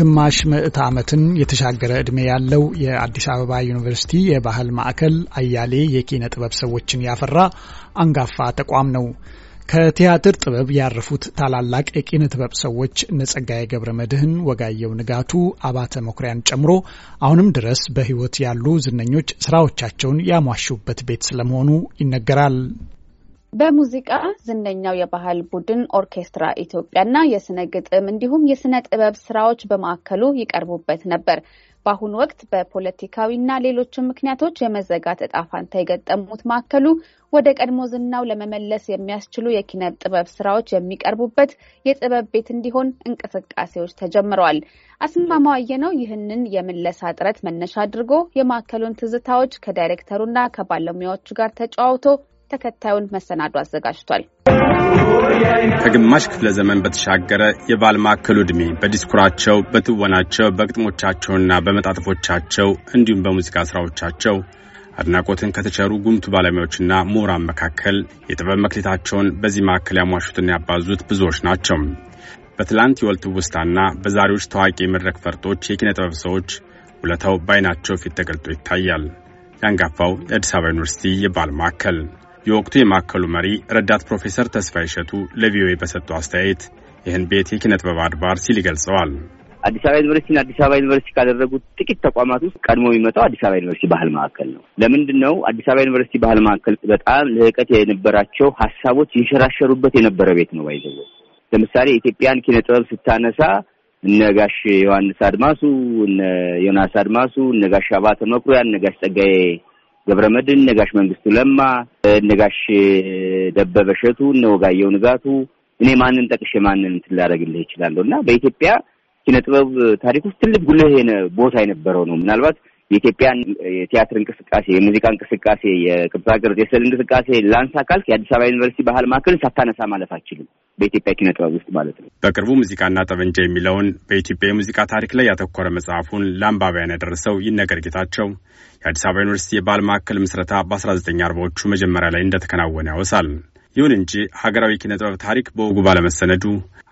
ግማሽ ምዕተ ዓመትን የተሻገረ ዕድሜ ያለው የአዲስ አበባ ዩኒቨርሲቲ የባህል ማዕከል አያሌ የኪነ ጥበብ ሰዎችን ያፈራ አንጋፋ ተቋም ነው። ከቲያትር ጥበብ ያረፉት ታላላቅ የኪነ ጥበብ ሰዎች እነ ጸጋዬ ገብረ መድኅን፣ ወጋየሁ ንጋቱ፣ አባተ መኩሪያን ጨምሮ አሁንም ድረስ በሕይወት ያሉ ዝነኞች ስራዎቻቸውን ያሟሹበት ቤት ስለመሆኑ ይነገራል። በሙዚቃ ዝነኛው የባህል ቡድን ኦርኬስትራ ኢትዮጵያና የስነ ግጥም እንዲሁም የስነ ጥበብ ስራዎች በማዕከሉ ይቀርቡበት ነበር። በአሁኑ ወቅት በፖለቲካዊና ሌሎችም ምክንያቶች የመዘጋት እጣ ፋንታ የገጠሙት ማዕከሉ ወደ ቀድሞ ዝናው ለመመለስ የሚያስችሉ የኪነ ጥበብ ስራዎች የሚቀርቡበት የጥበብ ቤት እንዲሆን እንቅስቃሴዎች ተጀምረዋል። አስማማው አየነው ይህንን የምለሳ ጥረት መነሻ አድርጎ የማዕከሉን ትዝታዎች ከዳይሬክተሩና ከባለሙያዎቹ ጋር ተጨዋውቶ ተከታዩን መሰናዶ አዘጋጅቷል። ከግማሽ ክፍለ ዘመን በተሻገረ የባህል ማዕከሉ ዕድሜ በዲስኩራቸው፣ በትወናቸው፣ በግጥሞቻቸውና በመጣጥፎቻቸው እንዲሁም በሙዚቃ ስራዎቻቸው አድናቆትን ከተቸሩ ጉምቱ ባለሙያዎችና ምሁራን መካከል የጥበብ መክሊታቸውን በዚህ ማዕከል ያሟሹትና ያባዙት ብዙዎች ናቸው። በትላንት የወል ትውስታና በዛሬዎች ታዋቂ የመድረክ ፈርጦች የኪነ ጥበብ ሰዎች ውለታው በዓይናቸው ፊት ተገልጦ ይታያል። የአንጋፋው የአዲስ አበባ ዩኒቨርሲቲ የባህል ማዕከል የወቅቱ የማዕከሉ መሪ ረዳት ፕሮፌሰር ተስፋ ይሸቱ ለቪኦኤ በሰጡ አስተያየት ይህን ቤት የኪነ ጥበብ አድባር ሲል ይገልጸዋል። አዲስ አበባ ዩኒቨርሲቲና አዲስ አበባ ዩኒቨርሲቲ ካደረጉት ጥቂት ተቋማት ውስጥ ቀድሞ የሚመጣው አዲስ አበባ ዩኒቨርሲቲ ባህል ማዕከል ነው። ለምንድን ነው አዲስ አበባ ዩኒቨርሲቲ ባህል ማዕከል በጣም ልህቀት የነበራቸው ሀሳቦች ይንሸራሸሩበት የነበረ ቤት ነው። by the way ለምሳሌ የኢትዮጵያን ኪነ ጥበብ ስታነሳ እነ ጋሽ ዮሐንስ አድማሱ፣ እነ ዮናስ አድማሱ፣ እነ ጋሽ አባተ መኩሪያ፣ እነ ጋሽ ጸጋዬ ገብረ መድኅን፣ እነ ጋሽ መንግስቱ ለማ፣ እነ ጋሽ ደበበ እሸቱ፣ እነ ወጋየሁ ንጋቱ እኔ ማንን ጠቅሼ ማንን እንትን ላደርግልህ እችላለሁ እና በኢትዮጵያ ኪነ ጥበብ ታሪክ ውስጥ ትልቅ ጉልህ ቦታ የነበረው ነው። ምናልባት የኢትዮጵያን የቲያትር እንቅስቃሴ፣ የሙዚቃ እንቅስቃሴ፣ የቅርጻ ቅርጽ፣ የስዕል እንቅስቃሴ ላንሳ ካልክ የአዲስ አበባ ዩኒቨርሲቲ ባህል ማዕከልን ሳታነሳ ማለፍ አችልም። በኢትዮጵያ ኪነ ጥበብ ውስጥ ማለት ነው። በቅርቡ ሙዚቃና ጠበንጃ የሚለውን በኢትዮጵያ የሙዚቃ ታሪክ ላይ ያተኮረ መጽሐፉን ለአንባቢያን ያደረሰው ይነገር ጌታቸው የአዲስ አበባ ዩኒቨርሲቲ የባህል ማዕከል ምስረታ በ1940ዎቹ መጀመሪያ ላይ እንደተከናወነ ያወሳል። ይሁን እንጂ ሀገራዊ ኪነ ጥበብ ታሪክ በወጉ ባለመሰነዱ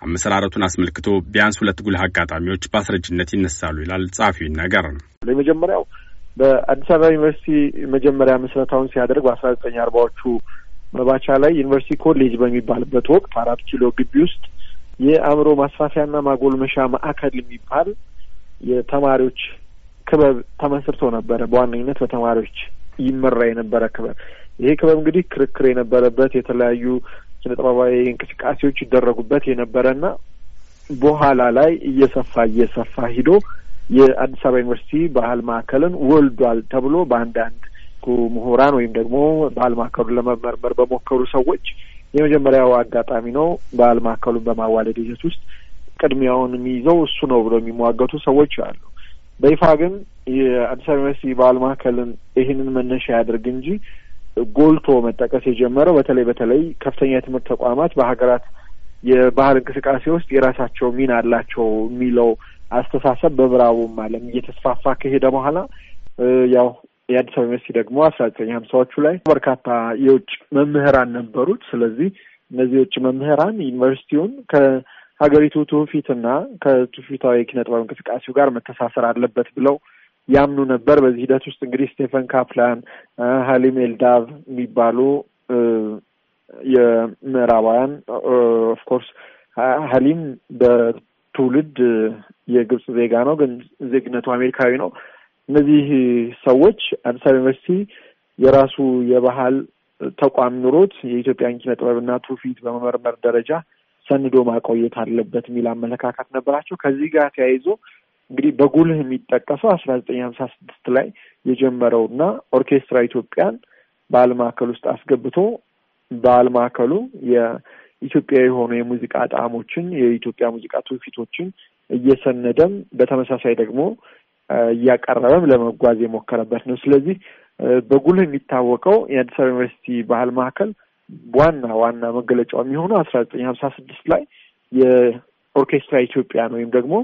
አመሰራረቱን አስመልክቶ ቢያንስ ሁለት ጉልህ አጋጣሚዎች በአስረጅነት ይነሳሉ ይላል ጸሐፊው ይነገር። የመጀመሪያው በአዲስ አበባ ዩኒቨርሲቲ መጀመሪያ ምስረታውን ሲያደርግ በአስራ ዘጠኝ አርባዎቹ መባቻ ላይ ዩኒቨርሲቲ ኮሌጅ በሚባልበት ወቅት አራት ኪሎ ግቢ ውስጥ የአእምሮ ማስፋፊያና ማጎልመሻ ማዕከል የሚባል የተማሪዎች ክበብ ተመስርቶ ነበረ። በዋነኝነት በተማሪዎች ይመራ የነበረ ክበብ። ይሄ ክበብ እንግዲህ ክርክር የነበረበት የተለያዩ ኪነ ጥበባዊ እንቅስቃሴዎች ይደረጉበት የነበረና በኋላ ላይ እየሰፋ እየሰፋ ሂዶ የአዲስ አበባ ዩኒቨርሲቲ ባህል ማዕከልን ወልዷል ተብሎ በአንዳንድ ምሁራን ወይም ደግሞ ባህል ማዕከሉን ለመመርመር በሞከሩ ሰዎች የመጀመሪያው አጋጣሚ ነው። ባህል ማዕከሉን በማዋለድ ሂደት ውስጥ ቅድሚያውን የሚይዘው እሱ ነው ብሎ የሚሟገቱ ሰዎች አሉ። በይፋ ግን የአዲስ አበባ ዩኒቨርሲቲ ባህል ማዕከልን ይህንን መነሻ ያደርግ እንጂ ጎልቶ መጠቀስ የጀመረው በተለይ በተለይ ከፍተኛ የትምህርት ተቋማት በሀገራት የባህል እንቅስቃሴ ውስጥ የራሳቸው ሚና አላቸው የሚለው አስተሳሰብ በምዕራቡም ዓለም እየተስፋፋ ከሄደ በኋላ ያው የአዲስ አበባ ዩኒቨርሲቲ ደግሞ አስራ ዘጠኝ ሀምሳዎቹ ላይ በርካታ የውጭ መምህራን ነበሩት። ስለዚህ እነዚህ የውጭ መምህራን ዩኒቨርሲቲውን ከሀገሪቱ ትውፊትና ከትውፊታዊ ኪነ ጥበብ እንቅስቃሴው ጋር መተሳሰር አለበት ብለው ያምኑ ነበር። በዚህ ሂደት ውስጥ እንግዲህ ስቴፈን ካፕላን፣ ሀሊም ኤልዳብ የሚባሉ የምዕራባውያን of course ሀሊም በትውልድ የግብጽ ዜጋ ነው፣ ግን ዜግነቱ አሜሪካዊ ነው። እነዚህ ሰዎች አዲስ አበባ ዩኒቨርሲቲ የራሱ የባህል ተቋም ኖሮት የኢትዮጵያን ኪነ ጥበብና ትውፊት በመመርመር ደረጃ ሰንዶ ማቆየት አለበት የሚል አመለካከት ነበራቸው። ከዚህ ጋር ተያይዞ እንግዲህ በጉልህ የሚጠቀሰው አስራ ዘጠኝ ሀምሳ ስድስት ላይ የጀመረው እና ኦርኬስትራ ኢትዮጵያን ባህል ማዕከል ውስጥ አስገብቶ ባህል ማዕከሉ የኢትዮጵያ የሆኑ የሙዚቃ ጣዕሞችን የኢትዮጵያ ሙዚቃ ትውፊቶችን እየሰነደም በተመሳሳይ ደግሞ እያቀረበም ለመጓዝ የሞከረበት ነው። ስለዚህ በጉልህ የሚታወቀው የአዲስ አበባ ዩኒቨርሲቲ ባህል ማዕከል ዋና ዋና መገለጫው የሚሆነው አስራ ዘጠኝ ሀምሳ ስድስት ላይ የኦርኬስትራ ኢትዮጵያን ወይም ደግሞ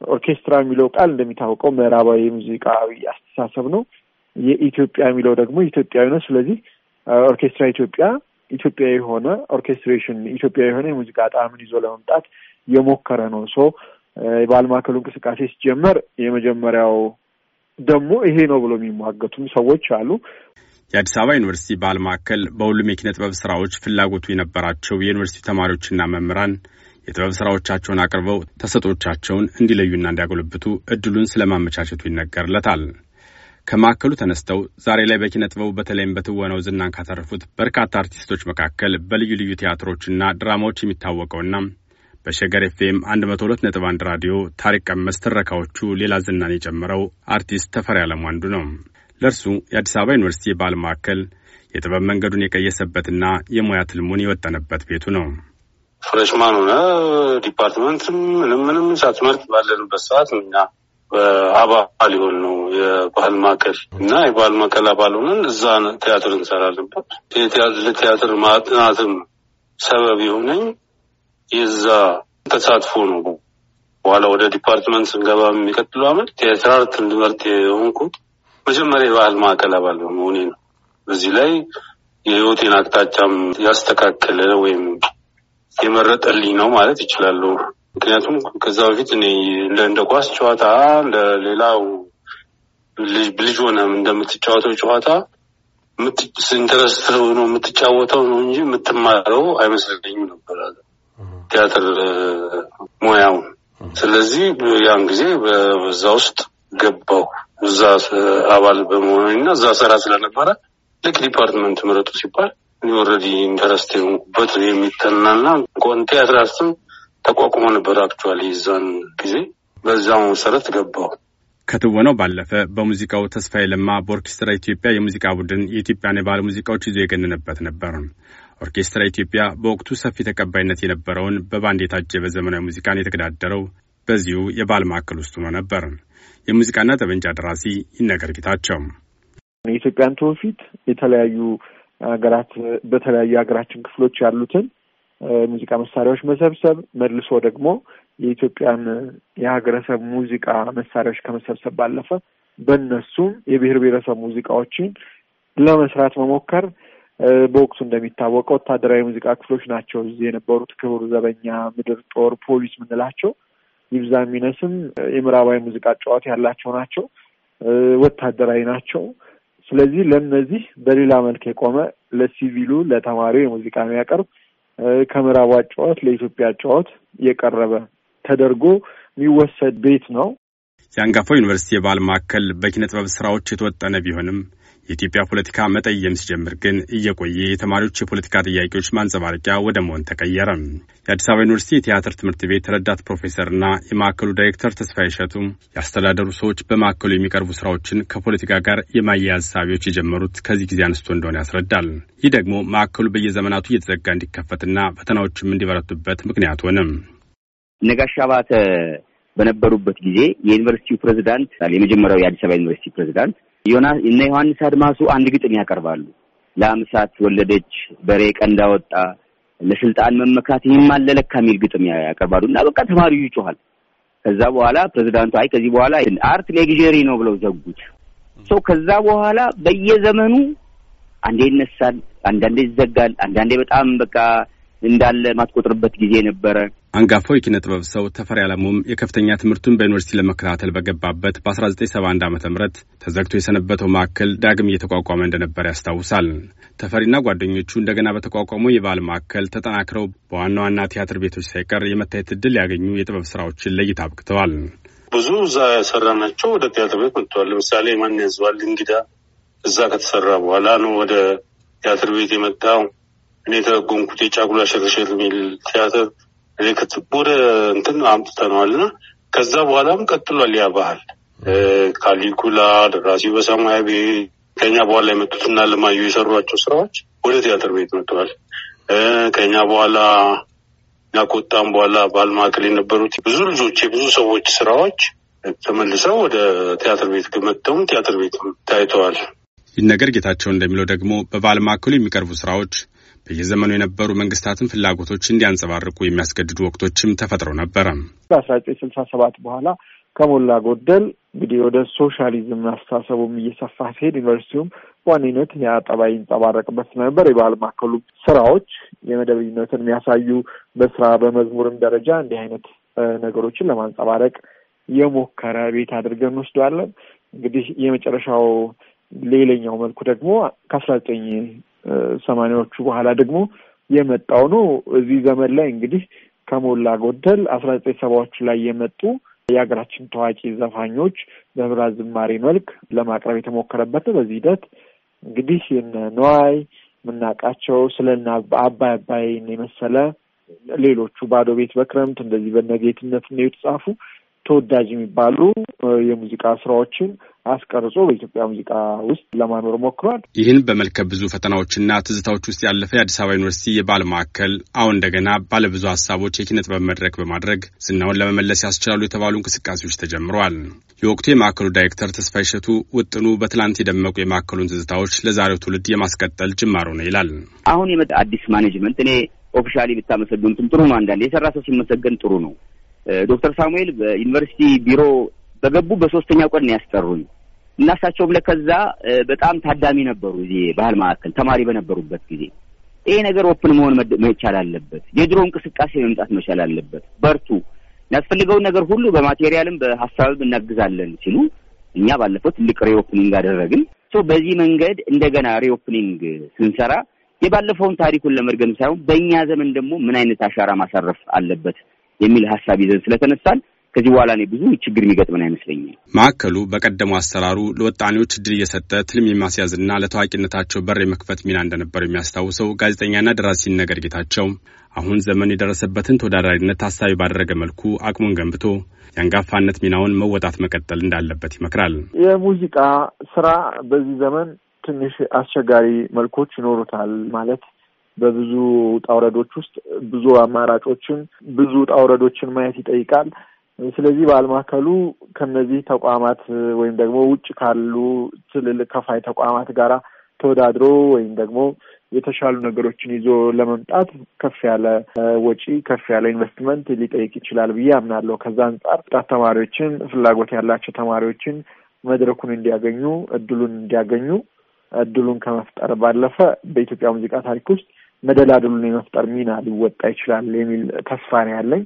ኦርኬስትራ የሚለው ቃል እንደሚታወቀው ምዕራባዊ የሙዚቃዊ አስተሳሰብ ነው። የኢትዮጵያ የሚለው ደግሞ ኢትዮጵያዊ ነው። ስለዚህ ኦርኬስትራ ኢትዮጵያ ኢትዮጵያ የሆነ orchestration ኢትዮጵያ የሆነ የሙዚቃ ጣዕምን ይዞ ለመምጣት የሞከረ ነው። so የባህል ማዕከሉ እንቅስቃሴ ሲጀመር የመጀመሪያው ደግሞ ይሄ ነው ብሎ የሚሟገቱም ሰዎች አሉ። የአዲስ አበባ ዩኒቨርሲቲ ባህል ማዕከል በሁሉም የኪነ ጥበብ ስራዎች ፍላጎቱ የነበራቸው የዩኒቨርሲቲ ተማሪዎችና መምህራን የጥበብ ስራዎቻቸውን አቅርበው ተሰጦቻቸውን እንዲለዩና እንዲያጎለብቱ እድሉን ስለማመቻቸቱ ይነገርለታል። ከማዕከሉ ተነስተው ዛሬ ላይ በኪነ ጥበቡ በተለይም በትወናው ዝናን ካተረፉት በርካታ አርቲስቶች መካከል በልዩ ልዩ ቲያትሮችና ድራማዎች የሚታወቀውና በሸገር ኤፍኤም 102 ነጥብ 1 ራዲዮ ታሪክ ቀመስ ትረካዎቹ ሌላ ዝናን የጨመረው አርቲስት ተፈሪ አለሙ አንዱ ነው። ለእርሱ የአዲስ አበባ ዩኒቨርሲቲ የባህል ማዕከል የጥበብ መንገዱን የቀየሰበትና የሙያ ትልሙን የወጠነበት ቤቱ ነው። freshman ሆነ department ም ምንም ምንም ሳትመርጥ ባለንበት ሰዓት እኛ በአባል ሊሆን ነው የባህል ማዕከል እና የባህል ማዕከል አባል ሆነን እዛ ቲያትር እንሰራለን። ለቲያትር ማጥናትም ሰበብ የሆነኝ የዛ ተሳትፎ ነው። በኋላ ወደ department ስንገባ የሚቀጥለው አመት theater art እንድመርጥ የሆንኩት መጀመሪያ የባህል ማዕከል አባል በመሆኔ ነው። በዚህ ላይ የህይወቴን አቅጣጫም ያስተካከለ ወይም የመረጠልኝ ነው ማለት ይችላለሁ። ምክንያቱም ከዛ በፊት እኔ እንደ ኳስ ጨዋታ እንደ ሌላው ልጅ ሆነ እንደምትጫወተው ጨዋታ interest ነው የምትጫወተው ነው እንጂ የምትማረው አይመስለኝም ነበር ቲያትር ሙያው። ስለዚህ ያን ጊዜ በዛ ውስጥ ገባው እዛ አባል በመሆኑ እና እዛ ስራ ስለነበረ ልክ department ምረጡ ሲባል already interest የሆንኩበት የሚጠናና theater art ም ተቋቁሞ ነበር። actually የዛን ጊዜ በዛው መሰረት ገባው። ከትወናው ባለፈ በሙዚቃው ተስፋዬ ለማ በኦርኬስትራ ኢትዮጵያ የሙዚቃ ቡድን የኢትዮጵያን የባህል ሙዚቃዎች ይዞ የገነነበት ነበር። ኦርኬስትራ ኢትዮጵያ በወቅቱ ሰፊ ተቀባይነት የነበረውን በባንድ የታጀበ ዘመናዊ ሙዚቃን የተገዳደረው በዚሁ የባህል ማዕከል ውስጥ ሆኖ ነበር። የሙዚቃና ጠመንጃ ደራሲ ይነገር ጌታቸው የኢትዮጵያን ትውፊት የተለያዩ ሀገራት በተለያዩ ሀገራችን ክፍሎች ያሉትን ሙዚቃ መሳሪያዎች መሰብሰብ መልሶ ደግሞ የኢትዮጵያን የሀገረሰብ ሙዚቃ መሳሪያዎች ከመሰብሰብ ባለፈ በእነሱም የብሔር ብሔረሰብ ሙዚቃዎችን ለመስራት መሞከር በወቅቱ እንደሚታወቀው ወታደራዊ ሙዚቃ ክፍሎች ናቸው እዚህ የነበሩት። ክቡር ዘበኛ፣ ምድር ጦር፣ ፖሊስ የምንላቸው ይብዛ የሚነስም የምዕራባዊ ሙዚቃ ጨዋታ ያላቸው ናቸው። ወታደራዊ ናቸው። ስለዚህ ለእነዚህ በሌላ መልክ የቆመ ለሲቪሉ ለተማሪው የሙዚቃ የሚያቀርብ ከምዕራቡ አጫዋት ለኢትዮጵያ አጫዋት የቀረበ ተደርጎ የሚወሰድ ቤት ነው። የአንጋፋው ዩኒቨርሲቲ የባህል ማዕከል በኪነ ጥበብ ስራዎች የተወጠነ ቢሆንም የኢትዮጵያ ፖለቲካ መጠየም ሲጀምር ግን እየቆየ የተማሪዎች የፖለቲካ ጥያቄዎች ማንጸባረቂያ ወደ መሆን ተቀየረ። የአዲስ አበባ ዩኒቨርሲቲ የቲያትር ትምህርት ቤት ረዳት ፕሮፌሰርና የማዕከሉ ዳይሬክተር ተስፋ ይሸቱ ያስተዳደሩ ሰዎች በማዕከሉ የሚቀርቡ ስራዎችን ከፖለቲካ ጋር የማያያዝ ሳቢዎች የጀመሩት ከዚህ ጊዜ አንስቶ እንደሆነ ያስረዳል። ይህ ደግሞ ማዕከሉ በየዘመናቱ እየተዘጋ እንዲከፈትና ፈተናዎችም እንዲበረቱበት ምክንያት ሆነም። ነጋሽ አባተ በነበሩበት ጊዜ የዩኒቨርሲቲው ፕሬዚዳንት የመጀመሪያው የአዲስ አበባ ዩኒቨርሲቲ ፕሬዚዳንት እነ ዮሐንስ አድማሱ አንድ ግጥም ያቀርባሉ። ለአምሳት ወለደች በሬ ቀንዳ ወጣ ለስልጣን መመካት ይህም አለ ለካ የሚል ግጥም ያቀርባሉ እና በቃ ተማሪው ይጮኋል። ከዛ በኋላ ፕሬዚዳንቱ አይ ከዚህ በኋላ art luxury ነው ብለው ዘጉት። ሰው ከዛ በኋላ በየዘመኑ አንዴ ይነሳል፣ አንዳንዴ ይዘጋል፣ አንዳንዴ በጣም በቃ እንዳለ ማትቆጥርበት ጊዜ ነበረ። አንጋፋው የኪነ ጥበብ ሰው ተፈሪ አለሙም የከፍተኛ ትምህርቱን በዩኒቨርሲቲ ለመከታተል በገባበት በ1971 ዓ ም ተዘግቶ የሰነበተው ማዕከል ዳግም እየተቋቋመ እንደነበር ያስታውሳል። ተፈሪና ጓደኞቹ እንደገና በተቋቋመው የባህል ማዕከል ተጠናክረው በዋና ዋና ቲያትር ቤቶች ሳይቀር የመታየት እድል ያገኙ የጥበብ ስራዎችን ለእይታ አብቅተዋል። ብዙ እዛ ያሰራናቸው ወደ ቲያትር ቤት መጥተዋል። ለምሳሌ ማን ያዝባል እንግዳ እዛ ከተሰራ በኋላ ነው ወደ ቲያትር ቤት የመጣው። እኔ የተረጎምኩት የጫጉላ ሽርሽር የሚል ቲያትር እኔ ወደ እንትን አምጥተነዋል እና ከዛ በኋላም ቀጥሏል። ያ ባህል ካሊኩላ፣ ደራሲው በሰማያዊ ከኛ በኋላ የመጡትና ለማዩ የሰሯቸው ስራዎች ወደ ቲያትር ቤት መጥተዋል። ከኛ በኋላ እና በኋላ ባህል የነበሩት ብዙ ልጆች የብዙ ሰዎች ስራዎች ተመልሰው ወደ ቲያትር ቤት መጥተውም ቲያትር ቤት ታይተዋል። ይነገር ጌታቸው እንደሚለው ደግሞ በባህል ማዕከሉ የሚቀርቡ ስራዎች በየዘመኑ የነበሩ መንግስታትን ፍላጎቶች እንዲያንጸባርቁ የሚያስገድዱ ወቅቶችም ተፈጥረው ነበረ። በአስራ ዘጠኝ ስልሳ ሰባት በኋላ ከሞላ ጎደል እንግዲህ ወደ ሶሻሊዝም አስተሳሰቡም እየሰፋ ሲሄድ ዩኒቨርሲቲውም በዋነኝነት ያ ጠባይ ይንጸባረቅበት ስለነበር የባህል ማዕከሉ ስራዎች የመደበኝነትን የሚያሳዩ በስራ በመዝሙርም ደረጃ እንዲህ አይነት ነገሮችን ለማንጸባረቅ የሞከረ ቤት አድርገን እንወስደዋለን። እንግዲህ የመጨረሻው ሌላኛው መልኩ ደግሞ ከአስራ ዘጠኝ ሰማንያዎቹ በኋላ ደግሞ የመጣው ነው። እዚህ ዘመን ላይ እንግዲህ ከሞላ ጎደል አስራ ዘጠኝ ሰባዎቹ ላይ የመጡ የሀገራችን ታዋቂ ዘፋኞች በህብራት ዝማሬ መልክ ለማቅረብ የተሞከረበት በዚህ ሂደት እንግዲህ የነ ነዋይ የምናውቃቸው ስለ አባይ አባይን የመሰለ ሌሎቹ ባዶ ቤት በክረምት እንደዚህ በነጌትነት ነው የተጻፉ ተወዳጅ የሚባሉ የሙዚቃ ስራዎችን አስቀርጾ በኢትዮጵያ ሙዚቃ ውስጥ ለማኖር ሞክሯል። ይህን በመልከ ብዙ ፈተናዎችና ትዝታዎች ውስጥ ያለፈ የአዲስ አበባ ዩኒቨርሲቲ የባህል ማዕከል አሁን እንደገና ባለብዙ ሀሳቦች የኪነ ጥበብ መድረክ በማድረግ ዝናውን ለመመለስ ያስችላሉ የተባሉ እንቅስቃሴዎች ተጀምረዋል። የወቅቱ የማዕከሉ ዳይሬክተር ተስፋ ይሸቱ ውጥኑ በትላንት የደመቁ የማዕከሉን ትዝታዎች ለዛሬው ትውልድ የማስቀጠል ጅማሮ ነው ይላል። አሁን የመጣ አዲስ management እኔ officially ብታመሰግኑትም ጥሩ ነው። አንዳንዴ የሰራ ሰው ሲመሰገን ጥሩ ነው። ዶክተር ሳሙኤል በዩኒቨርሲቲ ቢሮ በገቡ በሶስተኛው ቀን ያስጠሩኝ እና እሳቸውም ለከዛ በጣም ታዳሚ ነበሩ። እዚህ ባህል ማዕከል ተማሪ በነበሩበት ጊዜ ይሄ ነገር open መሆን መቻል አለበት፣ የድሮ እንቅስቃሴ መምጣት መቻል አለበት፣ በርቱ፣ የሚያስፈልገውን ነገር ሁሉ በ material ም በሀሳብም እናግዛለን ሲሉ እኛ ባለፈው ትልቅ reopening አደረግን። በዚህ መንገድ እንደገና reopening ስንሰራ የባለፈውን ታሪኩን ለመድገም ሳይሆን በእኛ ዘመን ደግሞ ምን አይነት አሻራ ማሳረፍ አለበት የሚል ሀሳብ ይዘን ስለተነሳን ከዚህ በኋላ እኔ ብዙ ችግር የሚገጥመን አይመስለኝም። ማዕከሉ በቀደሙ አሰራሩ ለወጣኔዎች እድል እየሰጠ ትልም የማስያዝና ለታዋቂነታቸው በር የመክፈት ሚና እንደነበረው የሚያስታውሰው ጋዜጠኛና ደራሲ ነገር ጌታቸው አሁን ዘመኑ የደረሰበትን ተወዳዳሪነት ታሳቢ ባደረገ መልኩ አቅሙን ገንብቶ የአንጋፋነት ሚናውን መወጣት መቀጠል እንዳለበት ይመክራል። የሙዚቃ ስራ በዚህ ዘመን ትንሽ አስቸጋሪ መልኮች ይኖሩታል ማለት በብዙ ውጣ ውረዶች ውስጥ ብዙ አማራጮችን ብዙ ውጣ ውረዶችን ማየት ይጠይቃል። ስለዚህ ባህል ማዕከሉ ከነዚህ ተቋማት ወይም ደግሞ ውጭ ካሉ ትልልቅ ከፋይ ተቋማት ጋራ ተወዳድሮ ወይም ደግሞ የተሻሉ ነገሮችን ይዞ ለመምጣት ከፍ ያለ ወጪ ከፍ ያለ ኢንቨስትመንት ሊጠይቅ ይችላል ብዬ አምናለሁ። ከዛ አንጻር ወጣት ተማሪዎችን ፍላጎት ያላቸው ተማሪዎችን መድረኩን እንዲያገኙ እድሉን እንዲያገኙ እድሉን ከመፍጠር ባለፈ በኢትዮጵያ ሙዚቃ ታሪክ ውስጥ መደላድሉን የመፍጠር ሚና ሊወጣ ይችላል የሚል ተስፋ ነው ያለኝ።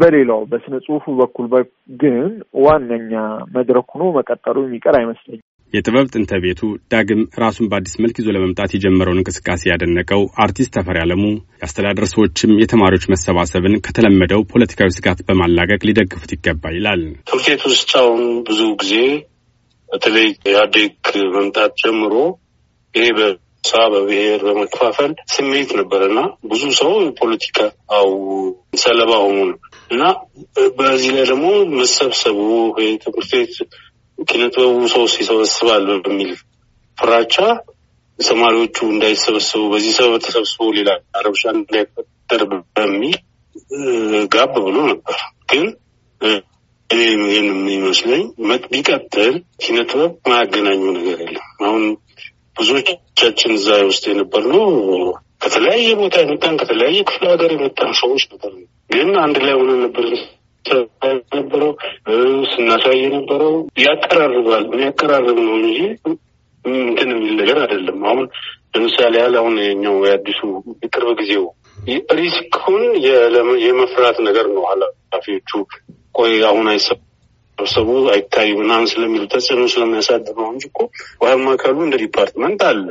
በሌላው በስነ ጽሁፉ በኩል ግን ዋነኛ መድረክ ሆኖ መቀጠሉ የሚቀር አይመስለኝም። የጥበብ ጥንተ ቤቱ ዳግም ራሱን በአዲስ መልክ ይዞ ለመምጣት የጀመረውን እንቅስቃሴ ያደነቀው አርቲስት ተፈሪ አለሙ የአስተዳደር ሰዎችም የተማሪዎች መሰባሰብን ከተለመደው ፖለቲካዊ ስጋት በማላቀቅ ሊደግፉት ይገባል ይላል። ትምህርት ቤት ውስጥ አሁን ብዙ ጊዜ በተለይ ኢህአዴግ መምጣት ጀምሮ ይሄ በሳ በብሔር በመከፋፈል ስሜት ነበርና ብዙ ሰው የፖለቲካ አው ሰለባ ሆኑ እና በዚህ ላይ ደግሞ መሰብሰቡ ትምህርት ቤት ኪነጥበቡ ሰው ይሰበስባል በሚል ፍራቻ ተማሪዎቹ እንዳይሰበሰቡ በዚህ ሰበብ ተሰብስቦ ሌላ ረብሻ እንዳይፈጠር በሚል ጋብ ብሎ ነበር ግን እኔ የሚመስለኝ ቢቀጥል ኪነ ጥበብ ማያገናኙ ነገር የለም። አሁን ብዙዎቻችን እዛ ውስጥ የነበርነው ከተለያየ ቦታ የመጣን ከተለያየ ክፍለ ሀገር የመጣን ሰዎች ነበር። ግን አንድ ላይ ሆነ ነበር ነበረው ስናሳይ የነበረው ያቀራርባል የሚያቀራርብ ነው እንጂ እንትን የሚል ነገር አይደለም። አሁን ለምሳሌ ያህል አሁን የኛው የአዲሱ የቅርብ ጊዜው risk ኡን የመፍራት ነገር ነው ኃላፊዎቹ ቆይ አሁን አይሰበሰቡ አይታዩ ምናምን ስለሚሉ ተጽዕኖ ስለሚያሳድር እንጂ እኮ ባህል ማዕከሉ እንደ department አለ።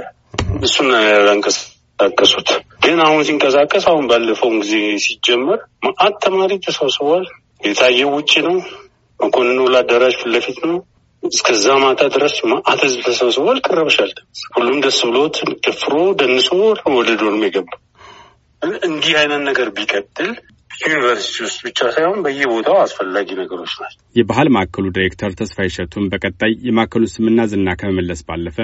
እሱን ያንቀሳቀሱት ግን አሁን ሲንቀሳቀስ አሁን ባለፈውን ጊዜ ሲጀመር መአት ተማሪ ተሰብስቧል። የታየው ውጭ ነው። መኮንን አዳራሽ ፊት ለፊት ነው። እስከዛ ማታ ድረስ መአት ህዝብ ተሰብስቧል። ቀረበሻል። ሁሉም ደስ ብሎት ጨፍሮ ደንሶ ወደ dorm የገባ እንዲህ አይነት ነገር ቢቀጥል ዩኒቨርሲቲ ውስጥ ብቻ ሳይሆን በየቦታው አስፈላጊ ነገሮች ናቸው። የባህል ማዕከሉ ዳይሬክተር ተስፋዬ እሸቱ በቀጣይ የማዕከሉ ስምና ዝና ከመመለስ ባለፈ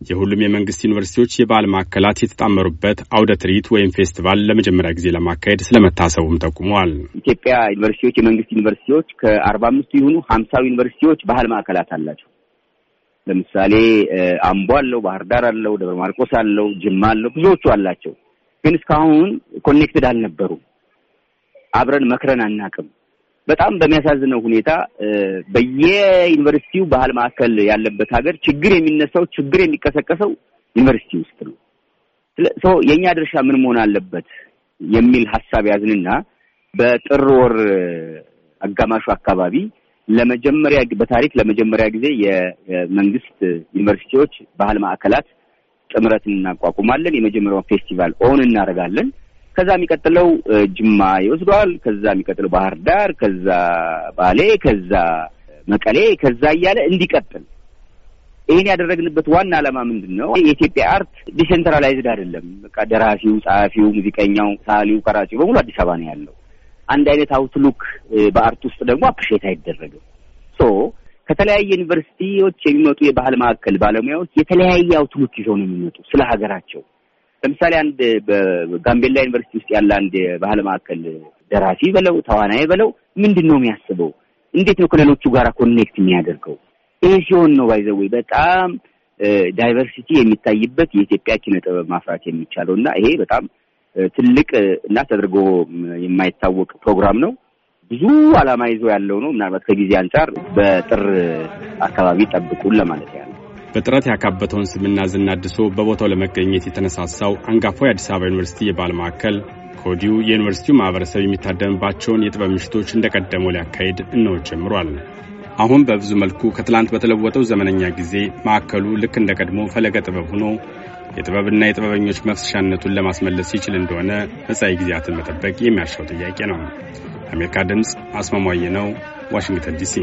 የሁሉም የመንግስት ዩኒቨርሲቲዎች የባህል ማዕከላት የተጣመሩበት አውደ ትርኢት ወይም ፌስቲቫል ለመጀመሪያ ጊዜ ለማካሄድ ስለመታሰቡም ጠቁመዋል። ኢትዮጵያ ዩኒቨርሲቲዎች የመንግስት ዩኒቨርሲቲዎች ከአርባ አምስቱ የሆኑ ሀምሳው ዩኒቨርሲቲዎች ባህል ማዕከላት አላቸው። ለምሳሌ አምቦ አለው፣ ባህር ዳር አለው፣ ደብረ ማርቆስ አለው፣ ጅማ አለው፣ ብዙዎቹ አላቸው። ግን እስካሁን connected አልነበሩም። አብረን መክረን አናቅም። በጣም በሚያሳዝነው ሁኔታ በየዩኒቨርሲቲው ባህል ማዕከል ያለበት ሀገር ችግር የሚነሳው ችግር የሚቀሰቀሰው ዩኒቨርሲቲ ውስጥ ነው። የእኛ ድርሻ ምን መሆን አለበት የሚል ሀሳብ ያዝንና በጥር ወር አጋማሹ አካባቢ ለመጀመሪያ በታሪክ ለመጀመሪያ ጊዜ የመንግስት ዩኒቨርሲቲዎች ባህል ማዕከላት ጥምረትን እናቋቁማለን። የመጀመሪያውን ፌስቲቫል on እናደርጋለን። ከዛ የሚቀጥለው ጅማ ይወስደዋል። ከዛ የሚቀጥለው ባህር ዳር፣ ከዛ ባሌ፣ ከዛ መቀሌ፣ ከዛ እያለ እንዲቀጥል ይህን ያደረግንበት ዋና ዓላማ ምንድን ነው? የኢትዮጵያ art decentralized አይደለም። በቃ ደራሲው፣ ጸሐፊው፣ ሙዚቀኛው፣ ሰዓሊው፣ ቀራጺው በሙሉ አዲስ አበባ ነው ያለው። አንድ አይነት outlook በ art ውስጥ ደግሞ appreciate አይደረግም። so ከተለያየ ዩኒቨርሲቲዎች የሚመጡ የባህል ማዕከል ባለሙያዎች የተለያየ outlook ይዘው ነው የሚመጡ ስለ ሀገራቸው። ለምሳሌ አንድ በጋምቤላ ዩኒቨርሲቲ ውስጥ ያለ አንድ የባህል ማዕከል ደራሲ በለው ተዋናይ በለው ምንድን ነው የሚያስበው? እንዴት ነው ከሌሎቹ ጋር connect የሚያደርገው? ይሄ ሲሆን ነው by the way በጣም diversity የሚታይበት የኢትዮጵያ ኪነ ጥበብ ማፍራት የሚቻለው እና ይሄ በጣም ትልቅ እና ተደርጎ የማይታወቅ ፕሮግራም ነው። ብዙ ዓላማ ይዞ ያለው ነው። ምናልባት ከጊዜ አንጻር በጥር አካባቢ ጠብቁን ለማለት ያለ በጥረት ያካበተውን ስምና ዝና አድሶ በቦታው ለመገኘት የተነሳሳው አንጋፋው የአዲስ አበባ ዩኒቨርሲቲ የባህል ማዕከል ከወዲሁ የዩኒቨርሲቲው ማህበረሰብ የሚታደምባቸውን የጥበብ ምሽቶች እንደቀደመው ሊያካሄድ እነሆ ጀምሯል። አሁን በብዙ መልኩ ከትላንት በተለወጠው ዘመነኛ ጊዜ ማዕከሉ ልክ እንደ ቀድሞ ፈለገ ጥበብ ሆኖ የጥበብና የጥበበኞች መፍሰሻነቱን ለማስመለስ ይችል እንደሆነ መጻኢ ጊዜያትን መጠበቅ የሚያሻው ጥያቄ ነው። የአሜሪካ ድምፅ አስማማየ ነው፣ ዋሽንግተን ዲሲ